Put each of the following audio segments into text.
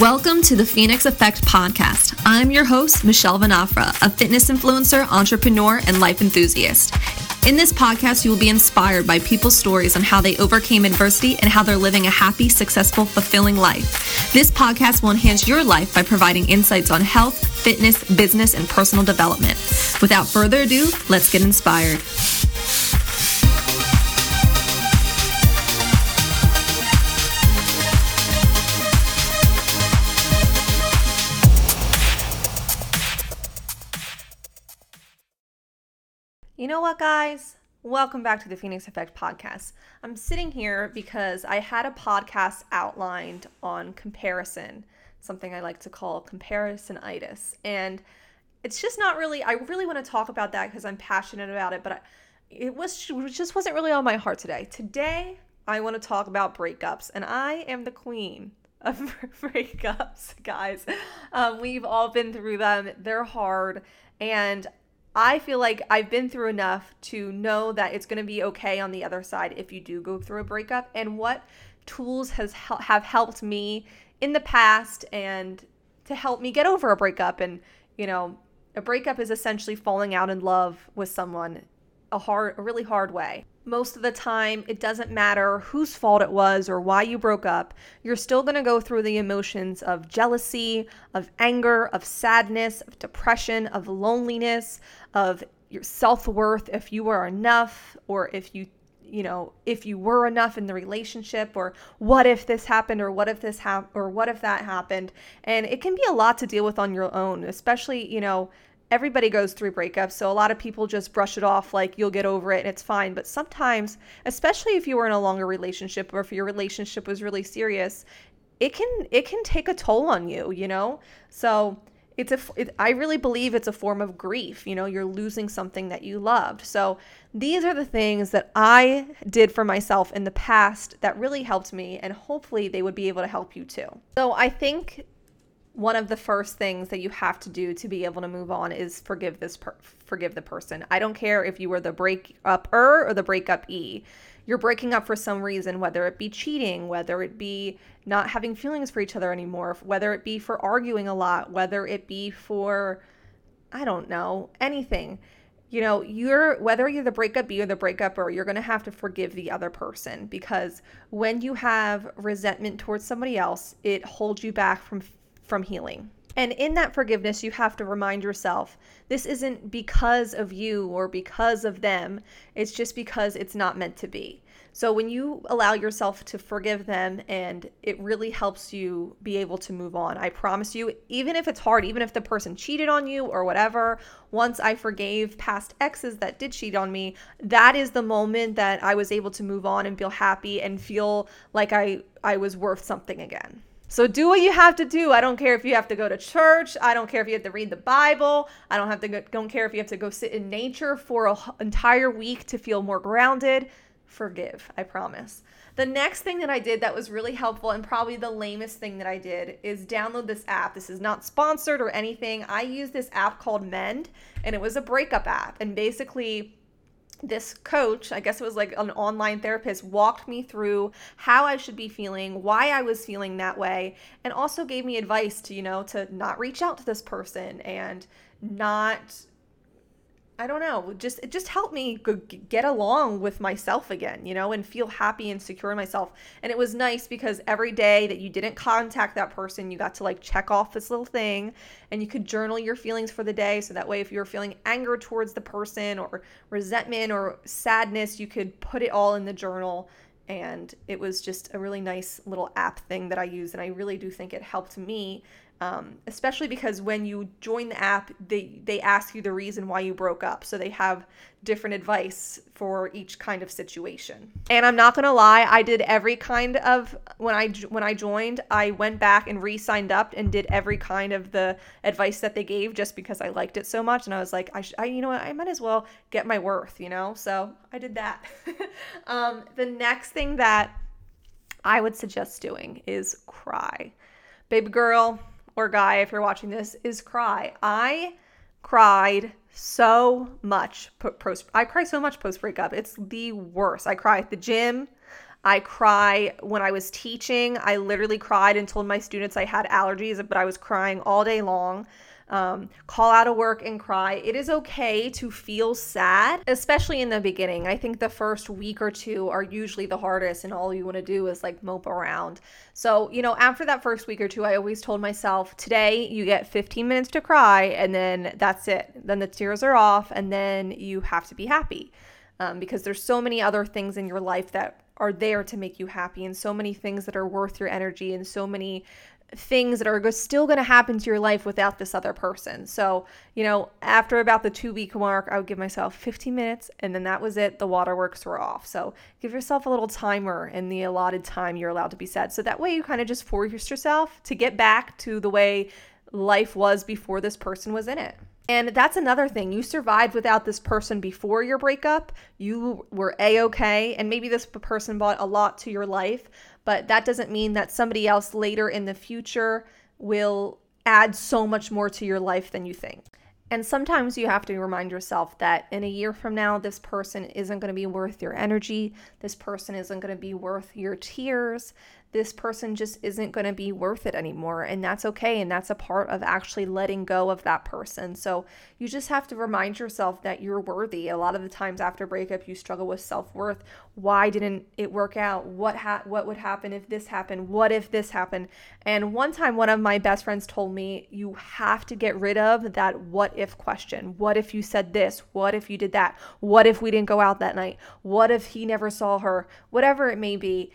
Welcome to the Phoenix Effect podcast. I'm your host, Michelle Venafra, a fitness influencer, entrepreneur, and life enthusiast. In this podcast, you will be inspired by people's stories on how they overcame adversity and how they're living a happy, successful, fulfilling life. This podcast will enhance your life by providing insights on health, fitness, business, and personal development. Without further ado, let's get inspired. You know what, guys? Welcome back to the Phoenix Effect podcast. I'm sitting here because I had a podcast outlined on comparison, something I like to call comparisonitis. And it's just not really, I really want to talk about that because I'm passionate about it, but I, it was it just wasn't really on my heart today. Today, I want to talk about breakups, and I am the queen of breakups, guys. Um, we've all been through them, they're hard. And I feel like I've been through enough to know that it's going to be okay on the other side if you do go through a breakup and what tools has have helped me in the past and to help me get over a breakup and you know a breakup is essentially falling out in love with someone a hard a really hard way most of the time, it doesn't matter whose fault it was or why you broke up. You're still going to go through the emotions of jealousy, of anger, of sadness, of depression, of loneliness, of your self worth, if you are enough, or if you you know if you were enough in the relationship or what if this happened or what if this happened or what if that happened and it can be a lot to deal with on your own especially you know everybody goes through breakups. So a lot of people just brush it off like you'll get over it and it's fine. But sometimes, especially if you were in a longer relationship or if your relationship was really serious, it can it can take a toll on you, you know? So it's a it, I really believe it's a form of grief, you know, you're losing something that you loved. So these are the things that I did for myself in the past that really helped me and hopefully they would be able to help you too. So I think one of the first things that you have to do to be able to move on is forgive this per- forgive the person. I don't care if you were the break up er or the breakup e. You're breaking up for some reason, whether it be cheating, whether it be not having feelings for each other anymore, whether it be for arguing a lot, whether it be for I don't know, anything. You know, you're whether you're the breakup B or the breakup or you're going to have to forgive the other person because when you have resentment towards somebody else, it holds you back from from healing. And in that forgiveness, you have to remind yourself this isn't because of you or because of them. It's just because it's not meant to be. So when you allow yourself to forgive them and it really helps you be able to move on, I promise you, even if it's hard, even if the person cheated on you or whatever, once I forgave past exes that did cheat on me, that is the moment that I was able to move on and feel happy and feel like I I was worth something again. So do what you have to do. I don't care if you have to go to church. I don't care if you have to read the Bible. I don't have to go, don't care if you have to go sit in nature for an entire week to feel more grounded. Forgive, I promise. The next thing that I did that was really helpful and probably the lamest thing that I did is download this app. This is not sponsored or anything. I use this app called Mend and it was a breakup app and basically this coach, I guess it was like an online therapist, walked me through how I should be feeling, why I was feeling that way, and also gave me advice to, you know, to not reach out to this person and not I don't know, just it just helped me get along with myself again, you know, and feel happy and secure in myself. And it was nice because every day that you didn't contact that person, you got to like check off this little thing and you could journal your feelings for the day so that way if you were feeling anger towards the person or resentment or sadness, you could put it all in the journal and it was just a really nice little app thing that I used and I really do think it helped me um, especially because when you join the app they they ask you the reason why you broke up. So they have different advice for each kind of situation. And i'm not gonna lie i did every kind of when i when i joined i went back and re-signed up and did every kind of the advice that they gave just because i liked it so much. And i was like i, sh- I you know what? I might as well get my worth you know? So i did that. Um, the next thing that i would suggest doing is cry. Baby girl or guy, if you're watching this, is cry. I cried so much post I cry so much post breakup. It's the worst. I cry at the gym. I cry when I was teaching. I literally cried and told my students I had allergies, but I was crying all day long um, call out of work and cry. It is okay to feel sad, especially in the beginning. I think the first week or two are usually the hardest, and all you want to do is like mope around. So, you know, after that first week or two, I always told myself, today you get 15 minutes to cry, and then that's it. Then the tears are off, and then you have to be happy. Um, because there's so many other things in your life that are there to make you happy and so many things that are worth your energy and so many things that are still going to happen to your life without this other person. So, you know, after about the two week mark, I would give myself 15 minutes and then that was it. The waterworks were off. So, give yourself a little timer in the allotted time you're allowed to be sad. So that way you kind of just force yourself to get back to the way life was before this person was in it. And that's another thing. You survived without this person before your breakup. You were a okay. And maybe this person brought a lot to your life, but that doesn't mean that somebody else later in the future will add so much more to your life than you think. And sometimes you have to remind yourself that in a year from now, this person isn't going to be worth your energy. This person isn't going to be worth your tears this person just isn't going to be worth it anymore. And that's okay. And that's a part of actually letting go of that person. So you just have to remind yourself that you're worthy. A lot of the times after breakup, you struggle with self worth. Why didn't it work out? What, ha- what would happen if this happened? What if this happened? And one time, one of my best friends told me, you have to get rid of that what if question. What if you said this? What if you did that? What if we didn't go out that night? What if he never saw her? Whatever it may be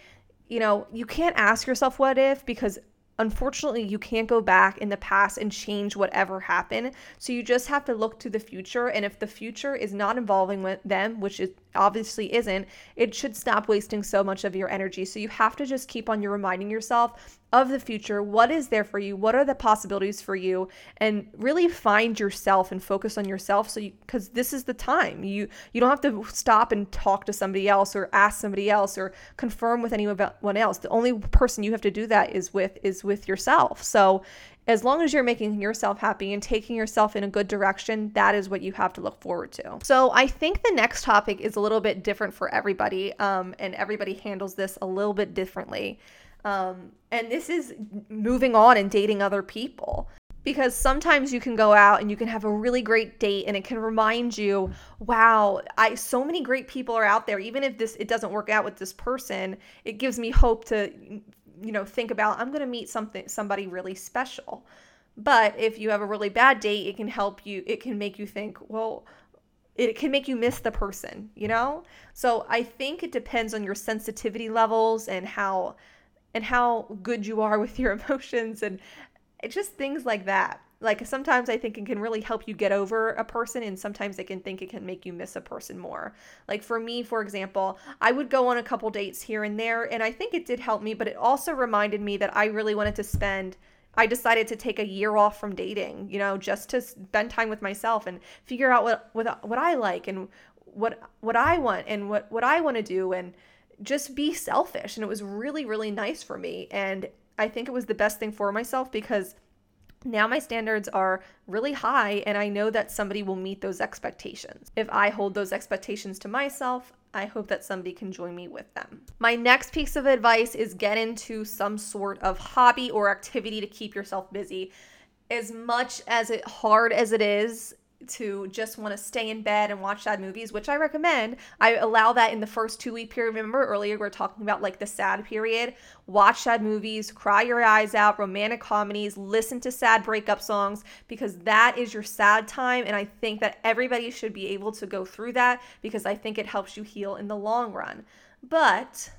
you know, you can't ask yourself what if because unfortunately you can't go back in the past and change whatever happened. So you just have to look to the future and if the future is not involving them, which it obviously isn't, it should stop wasting so much of your energy. So you have to just keep on your reminding yourself of the future. What is there for you? What are the possibilities for you? And really find yourself and focus on yourself. So, because this is the time you you don't have to stop and talk to somebody else or ask somebody else or confirm with anyone else. The only person you have to do that is with is with yourself. So, as long as you're making yourself happy and taking yourself in a good direction, that is what you have to look forward to. So I think the next topic is a little bit different for everybody, um, and everybody handles this a little bit differently. Um, and this is moving on and dating other people because sometimes you can go out and you can have a really great date and it can remind you wow i so many great people are out there even if this it doesn't work out with this person it gives me hope to you know think about i'm going to meet something somebody really special but if you have a really bad date it can help you it can make you think well it can make you miss the person you know so i think it depends on your sensitivity levels and how and how good you are with your emotions and just things like that. Like sometimes I think it can really help you get over a person, and sometimes I can think it can make you miss a person more. Like for me, for example, I would go on a couple dates here and there, and I think it did help me, but it also reminded me that I really wanted to spend. I decided to take a year off from dating, you know, just to spend time with myself and figure out what what what I like and what what I want and what what I want to do and just be selfish. And it was really, really nice for me. And I think it was the best thing for myself because now my standards are really high and I know that somebody will meet those expectations. If I hold those expectations to myself, I hope that somebody can join me with them. My next piece of advice is get into some sort of hobby or activity to keep yourself busy. As much as it hard as it is, to just want to stay in bed and watch sad movies, which I recommend. I allow that in the first two week period. Remember earlier we are talking about like the sad period? Watch sad movies, cry your eyes out, romantic comedies, listen to sad breakup songs because that is your sad time. And I think that everybody should be able to go through that because I think it helps you heal in the long run. But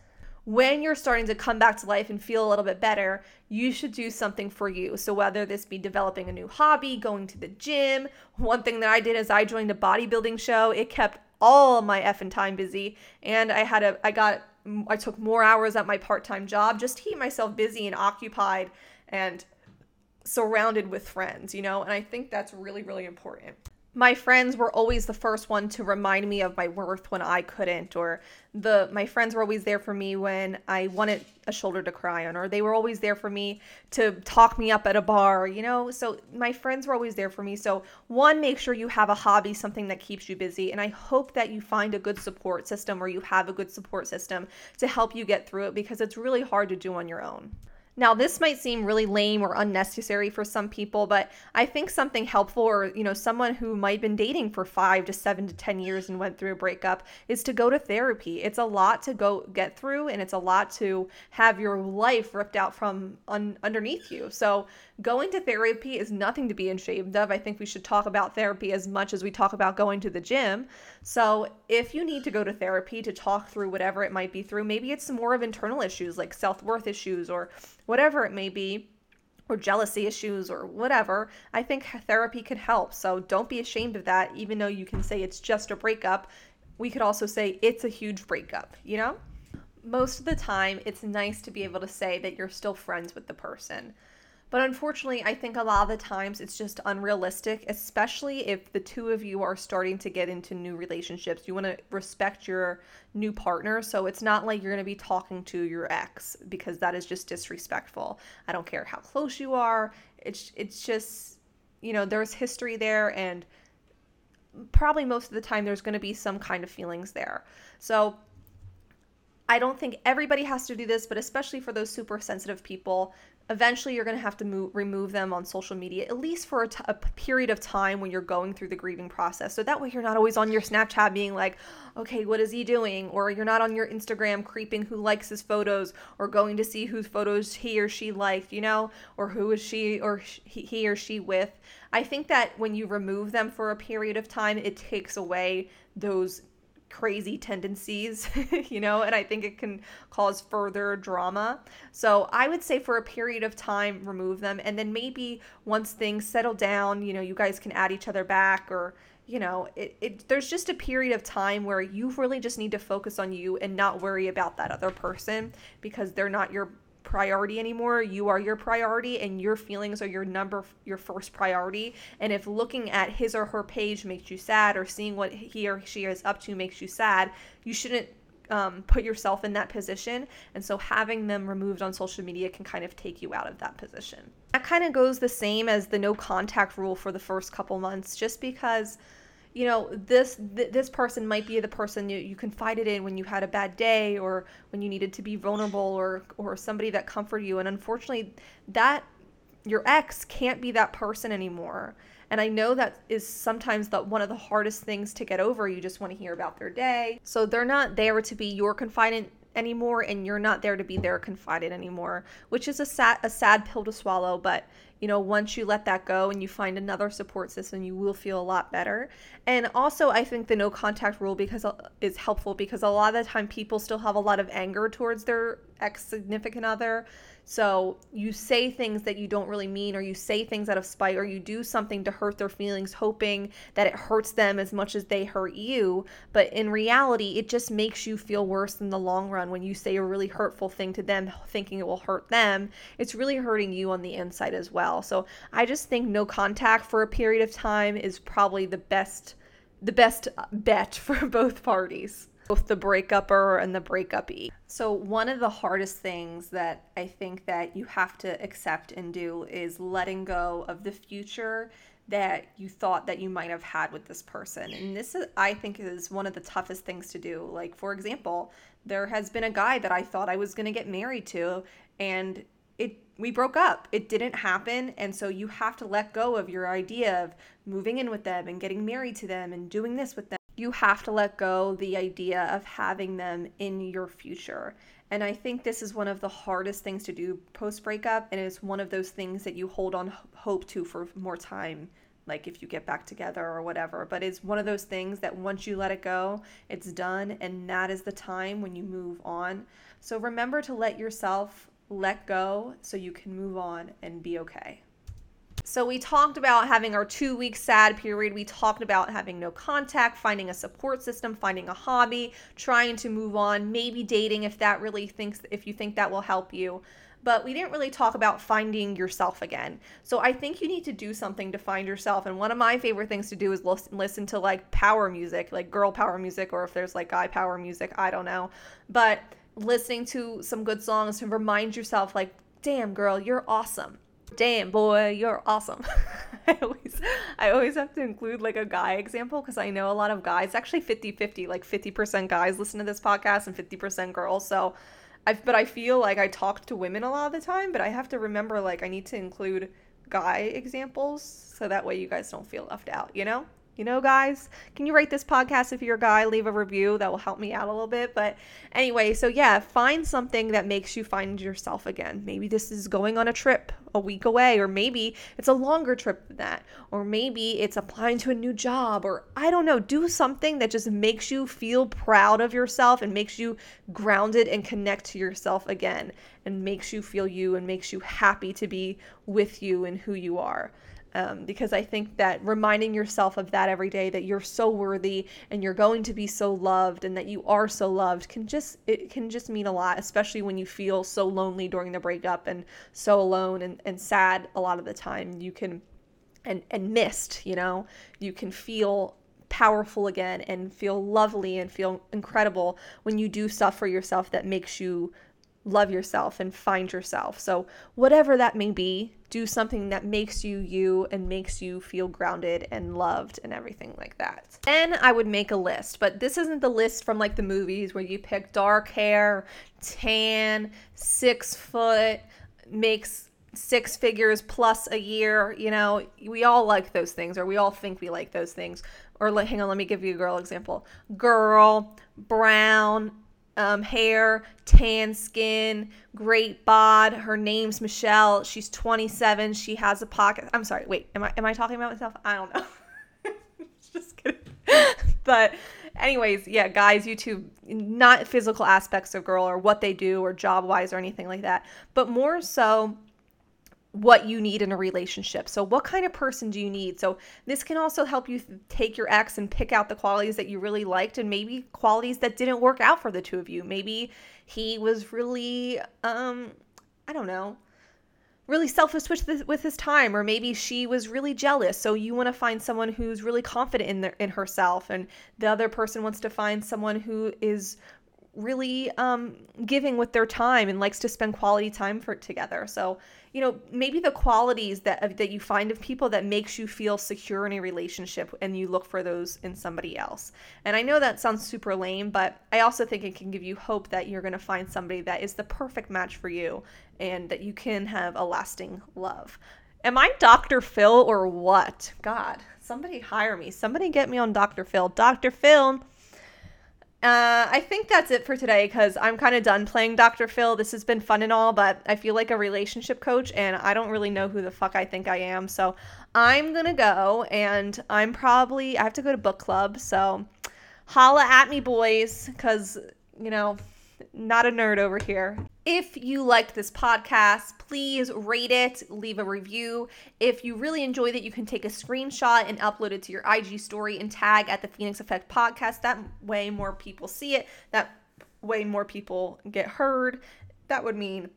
when you're starting to come back to life and feel a little bit better, you should do something for you. So, whether this be developing a new hobby, going to the gym, one thing that I did is I joined a bodybuilding show. It kept all my effing time busy, and I had a, I got, I took more hours at my part time job just to keep myself busy and occupied and surrounded with friends, you know, and I think that's really, really important. My friends were always the first one to remind me of my worth when I couldn't or the my friends were always there for me when I wanted a shoulder to cry on or they were always there for me to talk me up at a bar, you know? So my friends were always there for me. So one make sure you have a hobby, something that keeps you busy, and I hope that you find a good support system or you have a good support system to help you get through it because it's really hard to do on your own. Now, this might seem really lame or unnecessary for some people, but I think something helpful or, you know, someone who might have been dating for 5 to 7 to 10 years and went through a breakup is to go to therapy. It's a lot to go get through and it's a lot to have your life ripped out from un- underneath you. So, going to therapy is nothing to be ashamed of. I think we should talk about therapy as much as we talk about going to the gym. So, if you need to go to therapy to talk through whatever it might be through, maybe it's more of internal issues like self worth issues or whatever it may be, or jealousy issues or whatever, I think therapy could help. So, don't be ashamed of that, even though you can say it's just a breakup. We could also say it's a huge breakup, you know? Most of the time, it's nice to be able to say that you're still friends with the person. But unfortunately, I think a lot of the times it's just unrealistic, especially if the two of you are starting to get into new relationships. You want to respect your new partner. So it's not like you're going to be talking to your ex because that is just disrespectful. I don't care how close you are. It's it's just, you know, there's history there and probably most of the time there's going to be some kind of feelings there. So I don't think everybody has to do this, but especially for those super sensitive people, eventually you're going to have to move, remove them on social media at least for a, t- a period of time when you're going through the grieving process. So that way you're not always on your snapchat being like okay what is he doing? Or you're not on your instagram creeping who likes his photos or going to see whose photos he or she liked you know or who is she or he or she with. I think that when you remove them for a period of time it takes away those crazy tendencies, you know, and I think it can cause further drama. So I would say for a period of time, remove them. And then maybe once things settle down, you know, you guys can add each other back or, you know, it, it there's just a period of time where you really just need to focus on you and not worry about that other person because they're not your priority anymore. You are your priority and your feelings are your number your first priority. And if looking at his or her page makes you sad or seeing what he or she is up to makes you sad, you shouldn't um, put yourself in that position. And so having them removed on social media can kind of take you out of that position. That kind of goes the same as the no contact rule for the first couple months, just because you know this th- this person might be the person you, you confided in when you had a bad day or when you needed to be vulnerable or or somebody that comforted you. And unfortunately that your ex can't be that person anymore. And i know that is sometimes the, one of the hardest things to get over. You just want to hear about their day. So they're not there to be your confidant anymore and you're not there to be their confidant anymore which is a sad a sad pill to swallow. But you know, once you let that go and you find another support system, you will feel a lot better. And also, I think the no contact rule because uh, is helpful because a lot of the time people still have a lot of anger towards their ex significant other. So you say things that you don't really mean, or you say things out of spite, or you do something to hurt their feelings, hoping that it hurts them as much as they hurt you. But in reality, it just makes you feel worse in the long run when you say a really hurtful thing to them, thinking it will hurt them. It's really hurting you on the inside as well. So I just think no contact for a period of time is probably the best the best bet for both parties both the breakupper and the breakupee. So one of the hardest things that I think that you have to accept and do is letting go of the future that you thought that you might have had with this person. And this is, I think is one of the toughest things to do. Like for example, there has been a guy that I thought I was going to get married to and it we broke up. It didn't happen and so you have to let go of your idea of moving in with them and getting married to them and doing this with them you have to let go the idea of having them in your future. And I think this is one of the hardest things to do post breakup. And it's one of those things that you hold on hope to for more time, like if you get back together or whatever. But it's one of those things that once you let it go, it's done. And that is the time when you move on. So remember to let yourself let go so you can move on and be okay. So we talked about having our two week sad period. We talked about having no contact, finding a support system, finding a hobby, trying to move on, maybe dating if that really thinks if you think that will help you. but we didn't really talk about finding yourself again. So I think you need to do something to find yourself. And one of my favorite things to do is listen, listen to like power music, like girl power music, or if there's like guy power music, I don't know. But listening to some good songs to remind yourself, like, damn, girl, you're awesome. Damn, boy, you're awesome. I always I always have to include like a guy example because I know a lot of guys, actually 50-50, like 50% guys listen to this podcast and 50% girls. So I but I feel like I talk to women a lot of the time, but I have to remember like I need to include guy examples so that way you guys don't feel left out, you know? You know, guys, can you rate this podcast if you're a guy? Leave a review. That will help me out a little bit. But anyway, so yeah, find something that makes you find yourself again. Maybe this is going on a trip a week away, or maybe it's a longer trip than that, or maybe it's applying to a new job, or I don't know. Do something that just makes you feel proud of yourself and makes you grounded and connect to yourself again, and makes you feel you and makes you happy to be with you and who you are um, because I think that reminding yourself of that every day that you're so worthy and you're going to be so loved and that you are so loved can just it can just mean a lot, especially when you feel so lonely during the breakup and so alone and, and sad a lot of the time. You can and and missed, you know, you can feel powerful again and feel lovely and feel incredible when you do stuff for yourself that makes you love yourself and find yourself. So, whatever that may be, do something that makes you you and makes you feel grounded and loved and everything like that. Then I would make a list, but this isn't the list from like the movies where you pick dark hair, tan, six foot, makes six figures plus a year. You know, we all like those things, or we all think we like those things. Or hang on, let me give you a girl example. Girl, brown, um, hair, tan skin, great bod. Her name's Michelle. She's 27. She has a pocket. I'm sorry. Wait, am I am I talking about myself? I don't know. Just kidding. but anyways, yeah, guys, YouTube, not physical aspects of girl or what they do or job wise or anything like that, but more so what you need in a relationship. So, what kind of person do you need? So, this can also help you take your ex and pick out the qualities that you really liked and maybe qualities that didn't work out for the two of you. Maybe he was really, um, I don't know, really selfish with, with his time, or maybe she was really jealous. So, you want to find someone who's really confident in, their, in herself, and the other person wants to find someone who is really um, giving with their time and likes to spend quality time for together. So, you know, maybe the qualities that that you find of people that makes you feel secure in a relationship and you look for those in somebody else. And I know that sounds super lame, but I also think it can give you hope that you're going to find somebody that is the perfect match for you and that you can have a lasting love. Am I Dr. Phil or what? God, somebody hire me. Somebody get me on Dr. Phil. Dr. Phil, uh, I think that's it for today because I'm kind of done playing Dr. Phil. This has been fun and all, but I feel like a relationship coach and I don't really know who the fuck I think I am. So I'm going to go and I'm probably, I have to go to book club. So holla at me, boys, because, you know, not a nerd over here. If you liked this podcast, please rate it, leave a review. If you really enjoyed it, you can take a screenshot and upload it to your IG story and tag at the Phoenix Effect podcast. That way, more people see it. That way, more people get heard. That would mean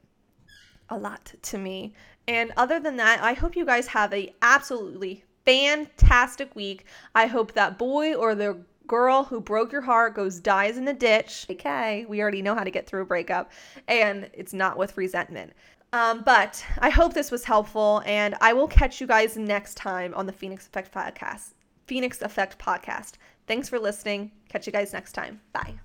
a lot to me. And other than that, I hope you guys have a absolutely fantastic week. I hope that boy or the girl who broke your heart goes dies in the ditch. Okay, we already know how to get through a breakup, and it's not with resentment. Um, but I hope this was helpful, and I will catch you guys next time on the Phoenix Effect podcast. Phoenix Effect podcast. Thanks for listening. Catch you guys next time. Bye.